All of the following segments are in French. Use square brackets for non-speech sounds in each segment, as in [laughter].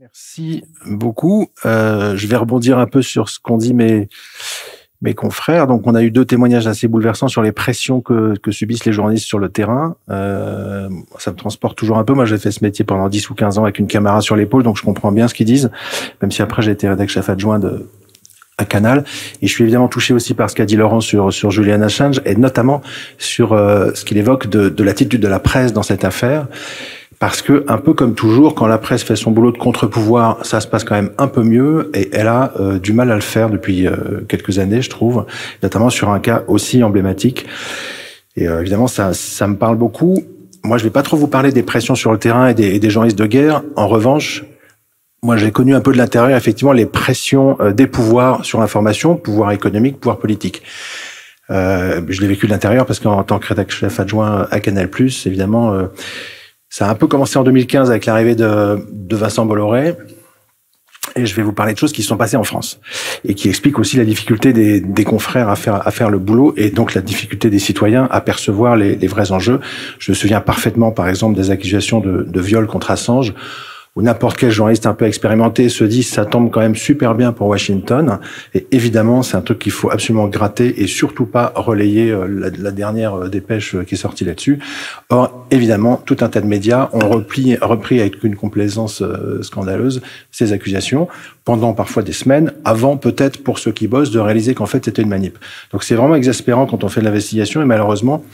Merci beaucoup. Euh, je vais rebondir un peu sur ce qu'ont dit mes mes confrères. Donc, on a eu deux témoignages assez bouleversants sur les pressions que, que subissent les journalistes sur le terrain. Euh, ça me transporte toujours un peu. Moi, j'ai fait ce métier pendant 10 ou 15 ans avec une caméra sur l'épaule, donc je comprends bien ce qu'ils disent, même si après j'ai été rédacteur chef adjoint de à Canal. Et je suis évidemment touché aussi par ce qu'a dit Laurent sur, sur Julian Assange, et notamment sur euh, ce qu'il évoque de, de l'attitude de la presse dans cette affaire parce que un peu comme toujours, quand la presse fait son boulot de contre-pouvoir, ça se passe quand même un peu mieux, et elle a euh, du mal à le faire depuis euh, quelques années, je trouve, notamment sur un cas aussi emblématique. Et euh, évidemment, ça, ça me parle beaucoup. Moi, je vais pas trop vous parler des pressions sur le terrain et des, et des journalistes de guerre. En revanche, moi, j'ai connu un peu de l'intérieur, effectivement, les pressions des pouvoirs sur l'information, pouvoir économique, pouvoir politique. Euh, je l'ai vécu de l'intérieur parce qu'en tant que rédacteur chef adjoint à Canal+, évidemment, ça a un peu commencé en 2015 avec l'arrivée de, de Vincent Bolloré. Et je vais vous parler de choses qui sont passées en France et qui expliquent aussi la difficulté des, des confrères à faire, à faire le boulot et donc la difficulté des citoyens à percevoir les, les vrais enjeux. Je me souviens parfaitement, par exemple, des accusations de, de viol contre Assange où n'importe quel journaliste un peu expérimenté se dit ça tombe quand même super bien pour Washington. Et évidemment, c'est un truc qu'il faut absolument gratter et surtout pas relayer euh, la, dernière euh, dépêche euh, qui est sortie là-dessus. Or, évidemment, tout un tas de médias ont repris, repris avec une complaisance scandaleuse ces accusations pendant parfois des semaines, avant peut-être pour ceux qui bossent de réaliser qu'en fait c'était une manip. Donc c'est vraiment exaspérant quand on fait de l'investigation et malheureusement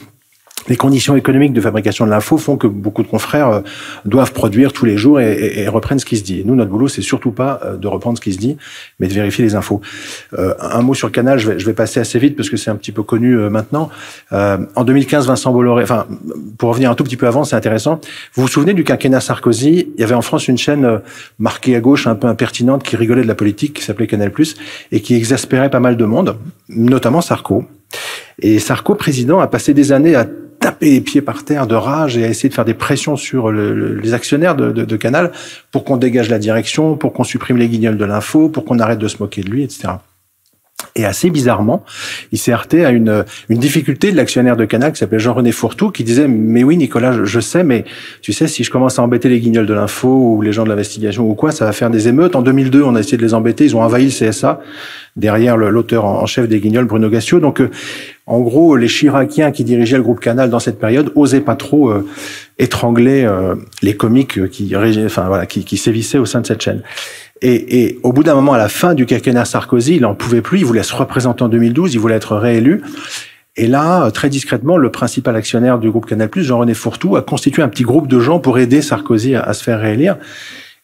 les conditions économiques de fabrication de l'info font que beaucoup de confrères euh, doivent produire tous les jours et, et, reprennent ce qui se dit. nous, notre boulot, c'est surtout pas euh, de reprendre ce qui se dit, mais de vérifier les infos. Euh, un mot sur Canal, je vais, je vais, passer assez vite parce que c'est un petit peu connu euh, maintenant. Euh, en 2015, Vincent Bolloré, enfin, pour revenir un tout petit peu avant, c'est intéressant. Vous vous souvenez du quinquennat Sarkozy? Il y avait en France une chaîne marquée à gauche, un peu impertinente, qui rigolait de la politique, qui s'appelait Canal+, et qui exaspérait pas mal de monde, notamment Sarko. Et Sarko, président, a passé des années à taper les pieds par terre de rage et à essayer de faire des pressions sur le, les actionnaires de, de, de, Canal pour qu'on dégage la direction, pour qu'on supprime les guignols de l'info, pour qu'on arrête de se moquer de lui, etc. Et assez bizarrement, il s'est heurté à une, une difficulté de l'actionnaire de Canal qui s'appelait Jean-René Fourtou, qui disait mais oui Nicolas, je, sais, mais tu sais si je commence à embêter les guignols de l'info ou les gens de l'investigation ou quoi, ça va faire des émeutes. En 2002, on a essayé de les embêter, ils ont envahi le CSA derrière l'auteur en chef des guignols, Bruno Gassio. Donc euh, en gros, les Chiraciens qui dirigeaient le groupe Canal dans cette période osaient pas trop euh, étrangler euh, les comiques qui, enfin voilà, qui, qui sévissaient au sein de cette chaîne. Et, et, au bout d'un moment, à la fin du quinquennat Sarkozy, il en pouvait plus. Il voulait se représenter en 2012. Il voulait être réélu. Et là, très discrètement, le principal actionnaire du groupe Canal+, Jean-René Fourtou, a constitué un petit groupe de gens pour aider Sarkozy à, à se faire réélire.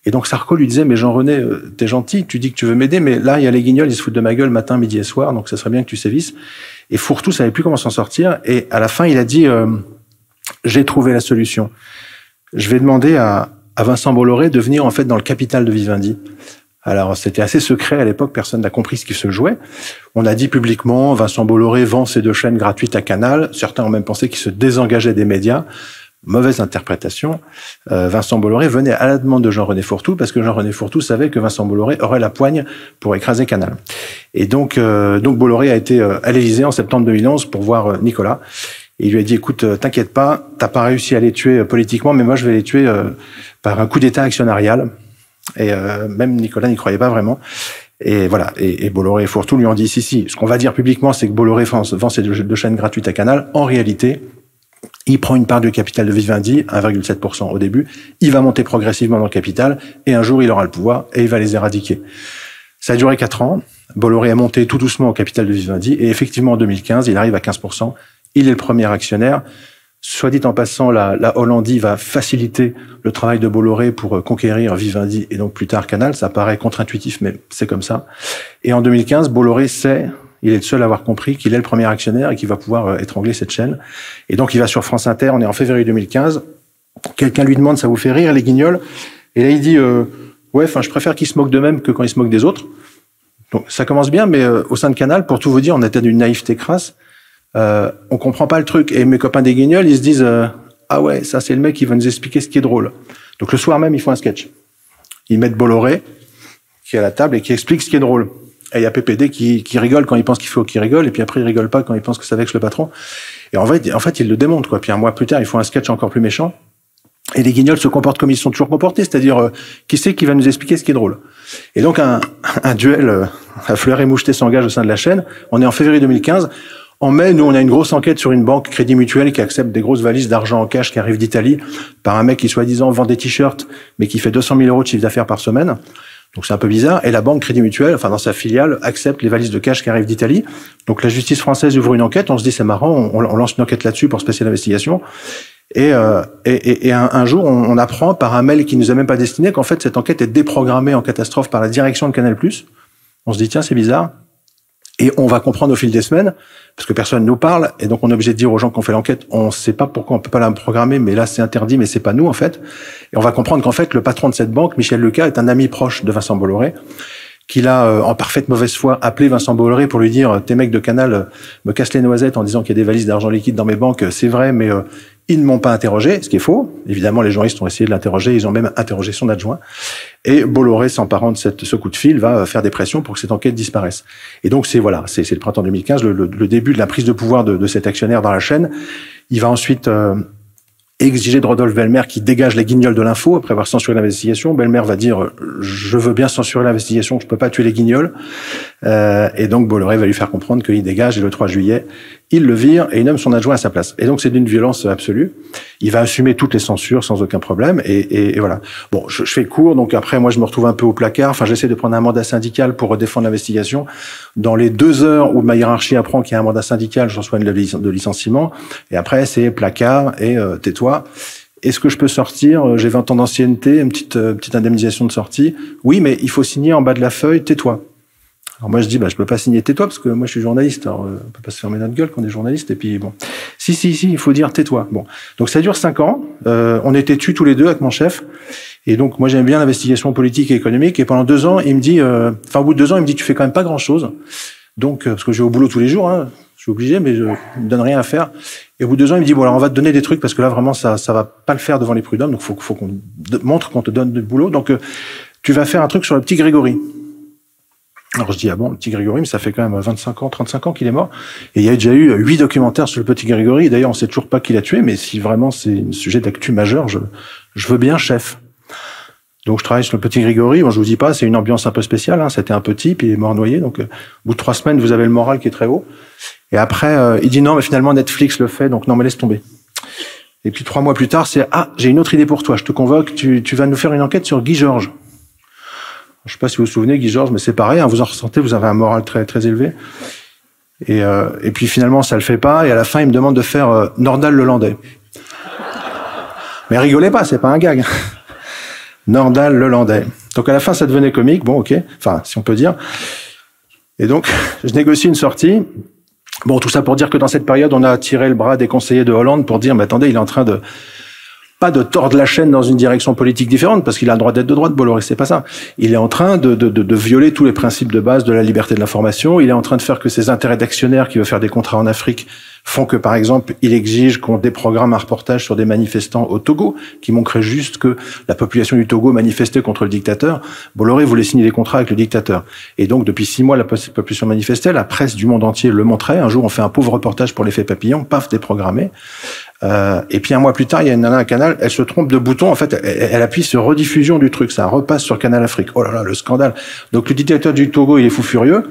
Et donc Sarko lui disait, mais Jean-René, euh, t'es gentil, tu dis que tu veux m'aider, mais là, il y a les guignols, ils se foutent de ma gueule matin, midi et soir, donc ça serait bien que tu sévisses. Et Fourtou savait plus comment s'en sortir. Et à la fin, il a dit, euh, j'ai trouvé la solution. Je vais demander à, à Vincent Bolloré de venir en fait dans le capital de Vivendi. Alors c'était assez secret à l'époque, personne n'a compris ce qui se jouait. On a dit publiquement, Vincent Bolloré vend ses deux chaînes gratuites à Canal. Certains ont même pensé qu'il se désengageait des médias mauvaise interprétation, euh, Vincent Bolloré venait à la demande de Jean-René Fourtou parce que Jean-René Fourtou savait que Vincent Bolloré aurait la poigne pour écraser Canal. Et donc, euh, donc Bolloré a été euh, à l'Élysée en septembre 2011 pour voir euh, Nicolas. Il lui a dit, écoute, euh, t'inquiète pas, t'as pas réussi à les tuer politiquement, mais moi je vais les tuer par un coup d'État actionnarial. Et même Nicolas n'y croyait pas vraiment. Et voilà. Et, Bolloré et Fourtou lui ont dit, si, si, ce qu'on va dire publiquement, c'est que Bolloré vend, vend ses deux, deux chaînes gratuites à Canal. En réalité, il prend une part du capital de Vivendi, 1,7% au début. Il va monter progressivement dans le capital et un jour il aura le pouvoir et il va les éradiquer. Ça a duré quatre ans. Bolloré a monté tout doucement au capital de Vivendi et effectivement en 2015 il arrive à 15%. Il est le premier actionnaire. Soit dit en passant, la, la Hollandie va faciliter le travail de Bolloré pour euh, conquérir Vivendi et donc plus tard Canal. Ça paraît contre-intuitif, mais c'est comme ça. Et en 2015, Bolloré sait il est le seul à avoir compris qu'il est le premier actionnaire et qu'il va pouvoir euh, étrangler cette chaîne. Et donc, il va sur France Inter. On est en février 2015. Quelqu'un lui demande, ça vous fait rire, les guignols? Et là, il dit, euh, ouais, enfin, je préfère qu'ils se moquent d'eux-mêmes que quand ils se moquent des autres. Donc, ça commence bien, mais euh, au sein de Canal, pour tout vous dire, on était d'une naïveté crasse. Euh, on comprend pas le truc. Et mes copains des guignols, ils se disent, euh, ah ouais, ça, c'est le mec qui va nous expliquer ce qui est drôle. Donc, le soir même, ils font un sketch. Ils mettent Bolloré, qui est à la table et qui explique ce qui est drôle. Et il y a PPD qui, qui rigole quand il pense qu'il faut qu'il rigole, et puis après il rigole pas quand il pense que ça vexe le patron. Et en fait, en fait, il le démonte quoi. Puis un mois plus tard, ils font un sketch encore plus méchant. Et les guignols se comportent comme ils sont toujours comportés, c'est-à-dire euh, qui c'est qui va nous expliquer ce qui est drôle. Et donc un, un duel euh, à fleur et moucheté s'engage au sein de la chaîne. On est en février 2015. En mai, nous, on a une grosse enquête sur une banque Crédit Mutuel qui accepte des grosses valises d'argent en cash qui arrivent d'Italie par un mec qui, soi-disant, vend des t-shirts, mais qui fait 200 000 euros de chiffre d'affaires par semaine. Donc c'est un peu bizarre. Et la banque Crédit Mutuel, enfin dans sa filiale, accepte les valises de cash qui arrivent d'Italie. Donc la justice française ouvre une enquête. On se dit c'est marrant, on, lance une enquête là-dessus pour spécial investigation. Et, euh, et, un, jour, on, on, apprend par un mail qui nous a même pas destiné qu'en fait cette enquête est déprogrammée en catastrophe par la direction de Canal+. On se dit tiens c'est bizarre. Et on va comprendre au fil des semaines, parce que personne nous parle, et donc on est obligé de dire aux gens qu'on fait l'enquête, on ne sait pas pourquoi on peut pas la programmer, mais là c'est interdit, mais c'est pas nous en fait. Et on va comprendre qu'en fait le patron de cette banque, Michel Leca, est un ami proche de Vincent Bolloré, qu'il a euh, en parfaite mauvaise foi appelé Vincent Bolloré pour lui dire tes mecs de Canal euh, me cassent les noisettes en disant qu'il y a des valises d'argent liquide dans mes banques, c'est vrai, mais euh, ils ne m'ont pas interrogé, ce qui est faux. Évidemment, les journalistes ont essayé de l'interroger, ils ont même interrogé son adjoint. Et Bolloré, s'emparant de ce coup de fil, va faire des pressions pour que cette enquête disparaisse. Et donc, c'est voilà, c'est le printemps 2015, le, début de la prise de pouvoir de, cet actionnaire dans la chaîne. Il va ensuite euh, exiger de Rodolphe Belmer qui dégage les guignols de l'info après avoir censuré l'investigation. Belmer va dire je veux bien censurer l'investigation, je peux pas tuer les guignols. Euh, et donc Bolloré va lui faire comprendre qu'il dégage et le 3 juillet, il le vire et il nomme son adjoint à sa place. Et donc c'est d'une violence absolue. Il va assumer toutes les censures sans aucun problème. Et, et, et voilà. Bon, je, je, fais court, donc après moi je me retrouve un peu au placard. Enfin, j'essaie de prendre un mandat syndical pour défendre l'investigation. Dans les deux heures où ma hiérarchie apprend qu'il y a un mandat syndical, je reçois une lettre de licenciement. Et après c'est placard et euh, tais-toi. Est-ce que je peux sortir? J'ai 20 ans d'ancienneté, une petite, euh, petite indemnisation de sortie. Oui, mais il faut signer en bas de la feuille, tais-toi. Alors moi je dis bah je peux pas signer tais-toi parce que moi je suis journaliste. Alors euh, on peut pas se fermer notre gueule quand on est journaliste et puis bon. Si si si il faut dire tais-toi. Bon donc ça dure cinq ans. Euh, on était tu tous les deux avec mon chef et donc moi j'aime bien l'investigation politique et économique et pendant deux ans il me dit euh, enfin au bout de deux ans il me dit tu fais quand même pas grand chose. Donc euh, parce que je vais au boulot tous les jours hein, je suis obligé mais je me donne rien à faire. Et au bout de deux ans il me dit bon alors on va te donner des trucs parce que là vraiment ça ça va pas le faire devant les prud'hommes donc faut faut qu'on montre qu'on te donne du boulot donc tu vas faire un truc sur le petit Grégory. Alors je dis, ah bon, le petit Grégory, mais ça fait quand même 25 ans, 35 ans qu'il est mort. Et il y a déjà eu huit documentaires sur le petit Grégory. D'ailleurs, on sait toujours pas qui l'a tué, mais si vraiment c'est un sujet d'actu majeur, je, je veux bien chef. Donc je travaille sur le petit Grégory. Bon, je vous dis pas, c'est une ambiance un peu spéciale. Hein. C'était un petit, puis il est mort noyé. Donc euh, au bout de trois semaines, vous avez le moral qui est très haut. Et après, euh, il dit non, mais finalement Netflix le fait, donc non, mais laisse tomber. Et puis trois mois plus tard, c'est ah, j'ai une autre idée pour toi. Je te convoque. Tu, tu vas nous faire une enquête sur Guy Georges. Je ne sais pas si vous vous souvenez, Guy Georges, mais c'est pareil, hein, vous en ressentez, vous avez un moral très très élevé. Et, euh, et puis finalement, ça le fait pas, et à la fin, il me demande de faire euh, Nordal le Landais. Mais rigolez pas, c'est pas un gag. [laughs] Nordal le Landais. Donc à la fin, ça devenait comique, bon, ok, enfin, si on peut dire. Et donc, [laughs] je négocie une sortie. Bon, tout ça pour dire que dans cette période, on a tiré le bras des conseillers de Hollande pour dire, mais attendez, il est en train de pas de tordre la chaîne dans une direction politique différente, parce qu'il a le droit d'être de droite, Bolloré, c'est pas ça. Il est en train de, de, de, de, violer tous les principes de base de la liberté de l'information. Il est en train de faire que ses intérêts d'actionnaire qui veut faire des contrats en Afrique font que, par exemple, il exige qu'on déprogramme un reportage sur des manifestants au Togo, qui montrerait juste que la population du Togo manifestait contre le dictateur. Bolloré voulait signer des contrats avec le dictateur. Et donc, depuis six mois, la population manifestait, la presse du monde entier le montrait. Un jour, on fait un pauvre reportage pour l'effet papillon, paf, déprogrammé. Euh, et puis un mois plus tard, il y a une nana à Canal, elle se trompe de bouton, en fait, elle, elle, appuie sur rediffusion du truc, ça repasse sur Canal Afrique. Oh là là, le scandale. Donc le dictateur du Togo, il est fou furieux.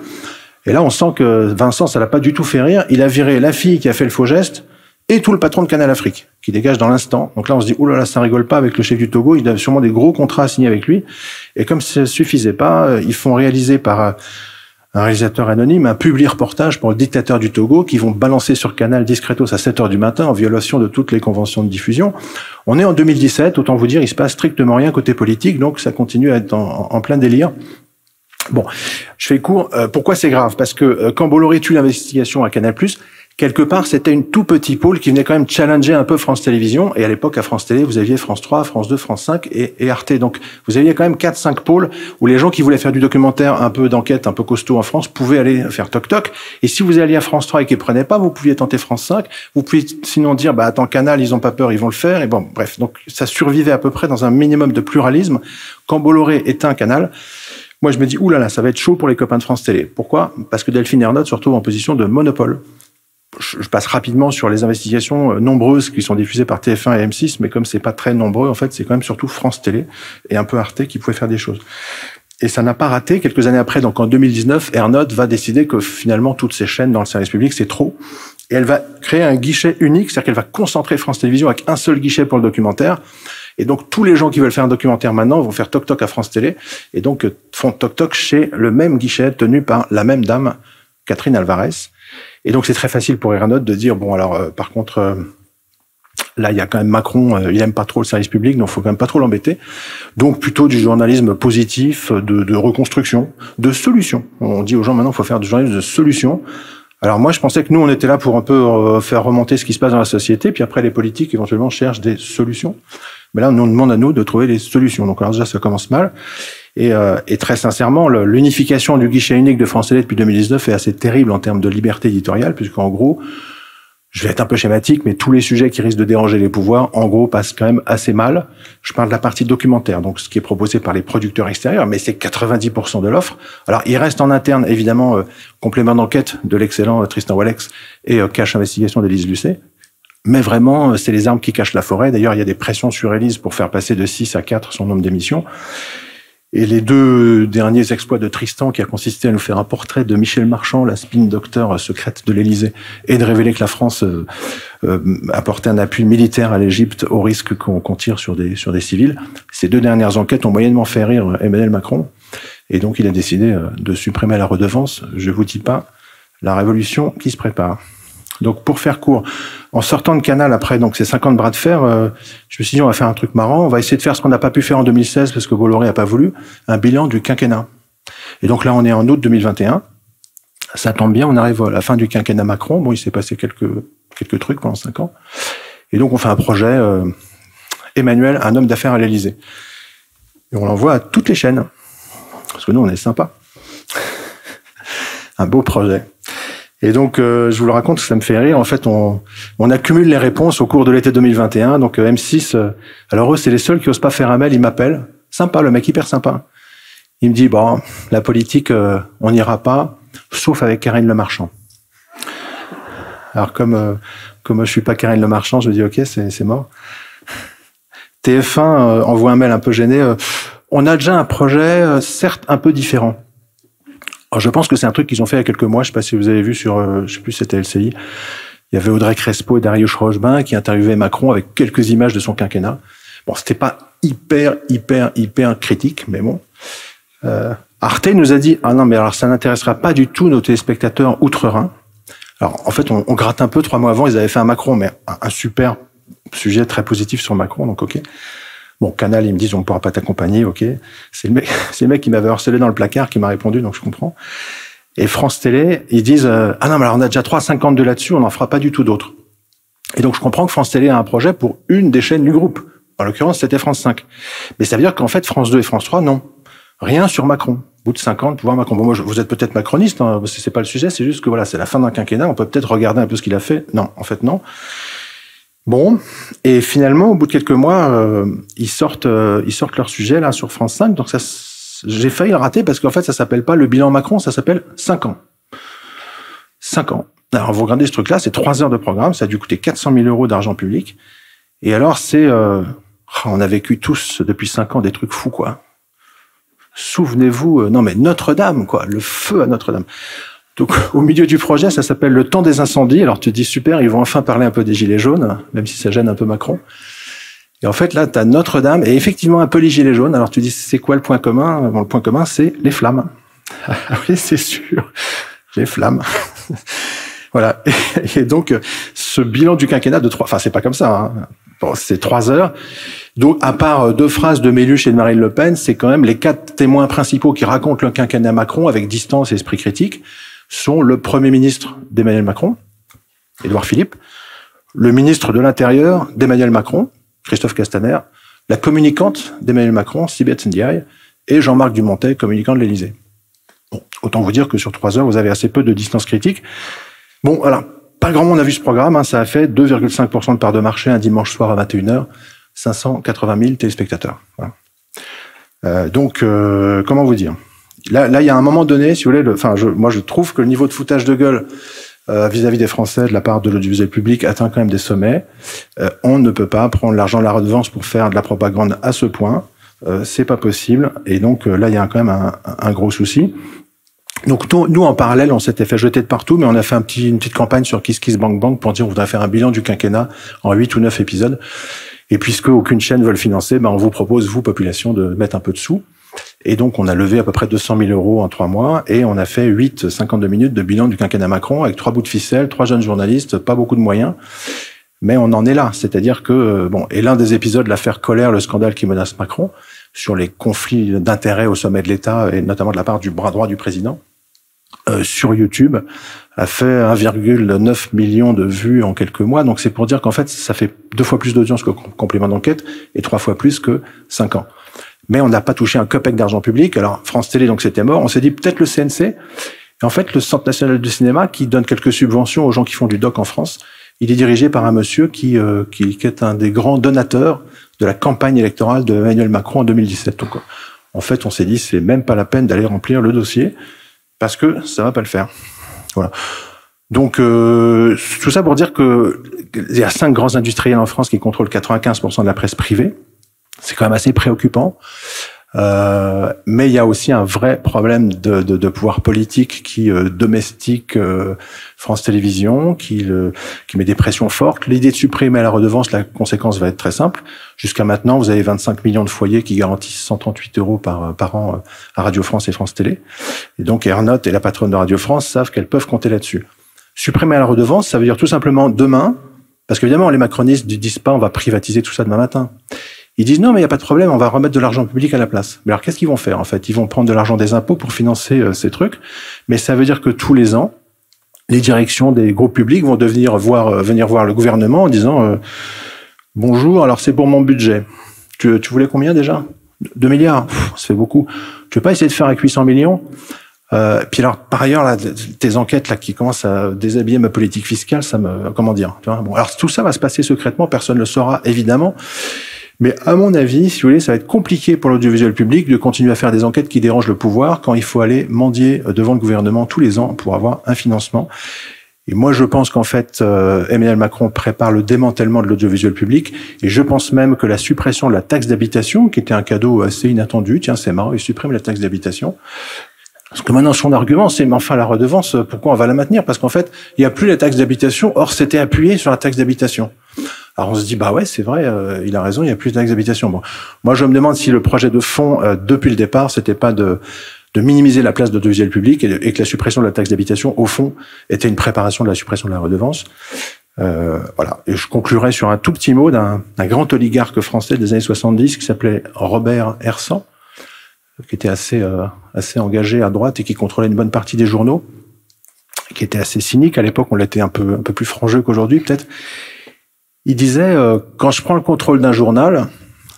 Et là, on sent que Vincent, ça l'a pas du tout fait rire. Il a viré la fille qui a fait le faux geste et tout le patron de Canal Afrique, qui dégage dans l'instant. Donc là, on se dit, oh là là, ça rigole pas avec le chef du Togo, il a sûrement des gros contrats à signer avec lui. Et comme ça suffisait pas, euh, ils font réaliser par un réalisateur anonyme, un public reportage pour le dictateur du Togo qui vont balancer sur Canal discretos à 7 heures du matin en violation de toutes les conventions de diffusion. On est en 2017, autant vous dire, il se passe strictement rien côté politique, donc ça continue à être en, plein délire. Bon, je fais court. Euh, pourquoi c'est grave? Parce que euh, quand Bolloré tue l'investigation à Canal+, quelque part, c'était une tout petit pôle qui venait quand même challenger un peu France Télévisions. Et à l'époque, à France Télé, vous aviez France 3, France 2, France 5 et, Arte. Donc, vous aviez quand même 4-5 pôles où les gens qui voulaient faire du documentaire un peu d'enquête, un peu costaud en France, pouvaient aller faire toc-toc. Et si vous alliez à France 3 et qu'ils prenaient pas, vous pouviez tenter France 5. Vous pouviez sinon dire, bah, attends, Canal, ils ont pas peur, ils vont le faire. Et bon, bref. Donc, ça survivait à peu près dans un minimum de pluralisme. Quand Bolloré éteint Canal, moi, je me dis, oulala, ça va être chaud pour les copains de France Télé. Pourquoi? Parce que Delphine Ernotte se retrouve en position de monopole. Je passe rapidement sur les investigations nombreuses qui sont diffusées par TF1 et M6, mais comme c'est pas très nombreux, en fait, c'est quand même surtout France Télé et un peu Arte qui pouvaient faire des choses. Et ça n'a pas raté. Quelques années après, donc en 2019, Ernotte va décider que finalement toutes ces chaînes dans le service public, c'est trop. Et elle va créer un guichet unique, c'est-à-dire qu'elle va concentrer France Télévisions avec un seul guichet pour le documentaire. Et donc tous les gens qui veulent faire un documentaire maintenant vont faire toc toc à France Télé et donc font toc toc chez le même guichet tenu par la même dame, Catherine Alvarez. Et donc c'est très facile pour Ernotte de dire bon alors euh, par contre euh, Là, il y a quand même Macron, euh, il aime pas trop le service public, donc faut quand même pas trop l'embêter. Donc plutôt du journalisme positif, de, de, reconstruction, de solution. On dit aux gens maintenant, faut faire du journalisme de solution. Alors moi, je pensais que nous, on était là pour un peu euh, faire remonter ce qui se passe dans la société, puis après les politiques éventuellement cherchent des solutions. Mais là, on nous demande à nous de trouver des solutions. Donc alors déjà, ça commence mal. Et, euh, et très sincèrement, l'unification du guichet unique de France Télé depuis 2019 est assez terrible en termes de liberté éditoriale, puisqu'en gros, je vais être un peu schématique, mais tous les sujets qui risquent de déranger les pouvoirs, en gros, passent quand même assez mal. Je parle de la partie documentaire, donc ce qui est proposé par les producteurs extérieurs, mais c'est 90% de l'offre. Alors, il reste en interne, évidemment, euh, complément d'enquête de l'excellent euh, Tristan Wallex et euh, cache investigation d'Élise Lucet. Mais vraiment, c'est les armes qui cachent la forêt. D'ailleurs, il y a des pressions sur Élise pour faire passer de 6 à 4 son nombre d'émissions. Et les deux derniers exploits de Tristan, qui a consisté à nous faire un portrait de Michel Marchand, la spin docteur secrète de l'Élysée, et de révéler que la France euh, euh apportait un appui militaire à l'Égypte au risque qu'on tire sur des, sur des civils. Ces deux dernières enquêtes ont moyennement fait rire Emmanuel Macron, et donc il a décidé euh, de supprimer la redevance. Je vous dis pas la révolution qui se prépare. Donc pour faire court, en sortant de Canal après donc ces 50 bras de fer, euh, je me suis dit on va faire un truc marrant, on va essayer de faire ce qu'on n'a pas pu faire en 2016 parce que Bolloré a pas voulu, un bilan du quinquennat. Et donc là on est en août 2021. Ça tombe bien, on arrive à la fin du quinquennat Macron. Bon, il s'est passé quelques quelques trucs pendant cinq ans. Et donc on fait un projet euh, Emmanuel, un homme d'affaires à l'Élysée. Et on l'envoie à toutes les chaînes parce que nous on est sympa. [laughs] un beau projet. Et donc, euh, je vous le raconte, ça me fait rire. En fait, on, on accumule les réponses au cours de l'été 2021. Donc, euh, M6, euh, alors eux, c'est les seuls qui osent pas faire un mail. Ils m'appellent. Sympa, le mec hyper sympa. Il me dit, bon, la politique, on n'ira pas, sauf avec Karine Le Marchand. Alors, comme, comme je suis pas Karine Le Marchand, je dis, OK, c'est mort. TF1 envoie un mail un peu gêné. on a déjà un projet, certes un peu différent. Alors, je pense que c'est un truc qu'ils ont fait il y a quelques mois. Je sais pas si vous avez vu sur, euh, je sais plus, c'était LCI. Il y avait Audrey Crespo et Darius Rochebin qui interviewaient Macron avec quelques images de son quinquennat. Bon, c'était pas hyper, hyper, hyper critique, mais bon. Euh, Arte nous a dit ah non mais alors ça n'intéressera pas du tout nos téléspectateurs outre-Rhin. Alors en fait on, gratte un peu trois mois avant ils avaient fait un Macron mais un, un super sujet très positif sur Macron donc ok. Bon, Canal, ils me disent on ne pourra pas t'accompagner, ok. C'est le mec, [laughs] c'est le mec qui m'avait harcelé dans le placard qui m'a répondu, donc je comprends. Et France Télé, ils disent euh, ah non, mais alors on a déjà 3,52 là-dessus, on n'en fera pas du tout d'autres. Et donc je comprends que France Télé a un projet pour une des chaînes du groupe. En l'occurrence, c'était France 5. Mais ça veut dire qu'en fait, France 2 et France 3, non. Rien sur Macron. Au bout de 50, pouvoir Macron. Bon, moi, vous êtes peut-être macroniste, hein, c'est pas le sujet, c'est juste que voilà, c'est la fin d'un quinquennat, on peut peut-être regarder un peu ce qu'il a fait. Non, en fait, non. Bon, et finalement, au bout de quelques mois, euh, ils sortent, euh, ils sortent leur sujet là sur France 5. Donc ça, j'ai failli le rater parce qu'en fait, ça s'appelle pas le bilan Macron, ça s'appelle 5 ans. 5 ans. Alors vous regardez ce truc-là, c'est 3 heures de programme, ça a dû coûter 400 000 euros d'argent public. Et alors c'est, euh, on a vécu tous depuis 5 ans des trucs fous quoi. Souvenez-vous, non mais Notre-Dame quoi, le feu à Notre-Dame. Donc, au milieu du projet, ça s'appelle le temps des incendies. Alors, tu dis, super, ils vont enfin parler un peu des gilets jaunes, même si ça gêne un peu Macron. Et en fait, là, tu as Notre-Dame et effectivement un peu les gilets jaunes. Alors, tu dis, c'est quoi le point commun? Bon, Le point commun, c'est les flammes. [laughs] Ah oui, c'est sûr. Les flammes. [laughs] voilà. Et donc, ce bilan du quinquennat de trois, enfin, c'est pas comme ça. Hein. Bon, c'est trois heures. Donc, à part deux phrases de Méluche et de Marine Le Pen, c'est quand même les quatre témoins principaux qui racontent le quinquennat Macron avec distance et esprit critique sont le Premier ministre d'Emmanuel Macron, Édouard Philippe, le ministre de l'Intérieur d'Emmanuel Macron, Christophe Castaner, la communicante d'Emmanuel Macron, Sibeth Ndiaye, et Jean-Marc Dumontet, communicant de l'Élysée. Bon, autant vous dire que sur trois heures, vous avez assez peu de distance critique. Bon, voilà, pas grand monde a vu ce programme, hein, ça a fait 2,5% de part de marché un dimanche soir à 21h, 580 000 téléspectateurs. Voilà. Euh, donc, euh, comment vous dire? Là, là, il y a un moment donné, si vous voulez, le, enfin, je, moi, je trouve que le niveau de foutage de gueule euh, vis-à-vis des Français de la part de l'audiovisuel public atteint quand même des sommets. Euh, on ne peut pas prendre l'argent de la redevance pour faire de la propagande à ce point. Euh, c'est pas possible. Et donc là, il y a quand même un, un gros souci. Donc nous, en parallèle, on s'était fait jeter de partout, mais on a fait un petit, une petite campagne sur Kiss Kiss Bank Bank pour dire on voudrait faire un bilan du quinquennat en 8 ou 9 épisodes. Et puisque aucune chaîne veut le financer, ben on vous propose, vous, population, de mettre un peu de sous. Et donc, on a levé à peu près 200 000 euros en trois mois et on a fait 8, 52 minutes de bilan du quinquennat Macron avec trois bouts de ficelle, trois jeunes journalistes, pas beaucoup de moyens. Mais on en est là. C'est-à-dire que, euh, bon, et l'un des épisodes, l'affaire Colère, le scandale qui menace Macron, sur les conflits d'intérêts au sommet de l'État et notamment de la part du bras droit du président, euh, sur YouTube a fait 1,9 million de vues en quelques mois. Donc c'est pour dire qu'en fait, ça fait deux fois plus d'audience que complément d'enquête et trois fois plus que cinq ans. Mais on n'a pas touché un copec d'argent public. Alors France Télé, donc c'était mort. On s'est dit peut-être le CNC. Et en fait, le Centre national du cinéma, qui donne quelques subventions aux gens qui font du doc en France, il est dirigé par un monsieur qui, euh, qui, qui, est un des grands donateurs de la campagne électorale de Emmanuel Macron en 2017. Donc, en fait, on s'est dit, c'est même pas la peine d'aller remplir le dossier parce que ça va pas le faire. Voilà. Donc euh, tout ça pour dire que il y a cinq grands industriels en France qui contrôlent 95% de la presse privée. C'est quand même assez préoccupant. Euh, mais il y a aussi un vrai problème de, de, de pouvoir politique qui euh, domestique euh, France Télévisions, qui, le, qui met des pressions fortes. L'idée de supprimer la redevance, la conséquence va être très simple. Jusqu'à maintenant, vous avez 25 millions de foyers qui garantissent 138 euros par, par an euh, à Radio France et France Télé. Et donc Ernotte et la patronne de Radio France savent qu'elles peuvent compter là-dessus. Supprimer la redevance, ça veut dire tout simplement demain, parce qu'évidemment les macronistes ne disent pas on va privatiser tout ça demain matin. Ils disent non, mais il n'y a pas de problème, on va remettre de l'argent public à la place. Mais alors qu'est-ce qu'ils vont faire en fait? Ils vont prendre de l'argent des impôts pour financer euh, ces trucs, mais ça veut dire que tous les ans, les directions des groupes publics vont devenir voir, euh, venir voir le gouvernement en disant euh, bonjour, alors c'est pour mon budget. Tu, tu voulais combien déjà? 2 milliards, ça fait beaucoup. Tu veux pas essayer de faire avec 800 millions? Euh, puis alors, par ailleurs, là, tes enquêtes là qui commencent à déshabiller ma politique fiscale, ça me, comment dire tu vois? Bon, alors tout ça va se passer secrètement, personne ne le saura évidemment. Mais à mon avis, si vous voulez, ça va être compliqué pour l'audiovisuel public de continuer à faire des enquêtes qui dérangent le pouvoir quand il faut aller mendier euh, devant le gouvernement tous les ans pour avoir un financement. Et moi, je pense qu'en fait, euh, Emmanuel Macron prépare le démantèlement de l'audiovisuel public. Et je pense même que la suppression de la taxe d'habitation, qui était un cadeau assez inattendu, tiens, c'est marrant, il supprime la taxe d'habitation. Parce que maintenant, son argument, c'est, mais enfin, la redevance, pourquoi on va la maintenir? Parce qu'en fait, il n'y a plus la taxe d'habitation. Or, c'était appuyé sur la taxe d'habitation. Alors on se dit bah ouais c'est vrai euh, il a raison il y a plus d'habitation. Bon moi je me demande si le projet de fond euh, depuis le départ c'était pas de de minimiser la place de l'audiovisuel public et, et, que la suppression de la taxe d'habitation au fond était une préparation de la suppression de la redevance. Euh, voilà et je conclurai sur un tout petit mot d'un grand oligarque français des années 70 qui s'appelait Robert Hersan qui était assez euh, assez engagé à droite et qui contrôlait une bonne partie des journaux qui était assez cynique à l'époque on l'était un peu un peu plus frangeux qu'aujourd'hui peut-être il disait, euh, quand je prends le contrôle d'un journal,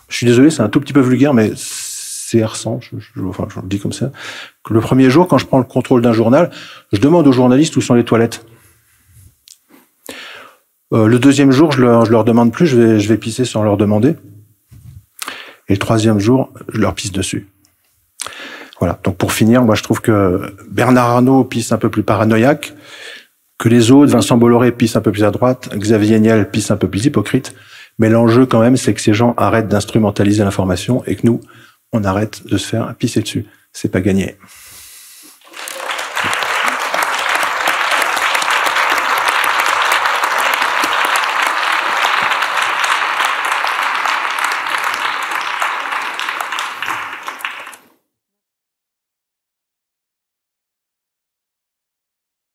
je suis désolé, c'est un tout petit peu vulgaire, mais c'est herçant, je, je, enfin, je le dis comme ça, le premier jour, quand je prends le contrôle d'un journal, je demande aux journalistes où sont les toilettes. Euh, le deuxième jour, je leur, leur demande plus, je vais, je vais pisser sans leur demander. Et le troisième jour, je leur pisse dessus. Voilà. Donc pour finir, moi je trouve que Bernard Arnault pisse un peu plus paranoïaque, que les autres, Vincent Bolloré pisse un peu plus à droite, Xavier Niel pisse un peu plus hypocrite. Mais l'enjeu quand même, c'est que ces gens arrêtent d'instrumentaliser l'information et que nous, on arrête de se faire pisser dessus. C'est pas gagné.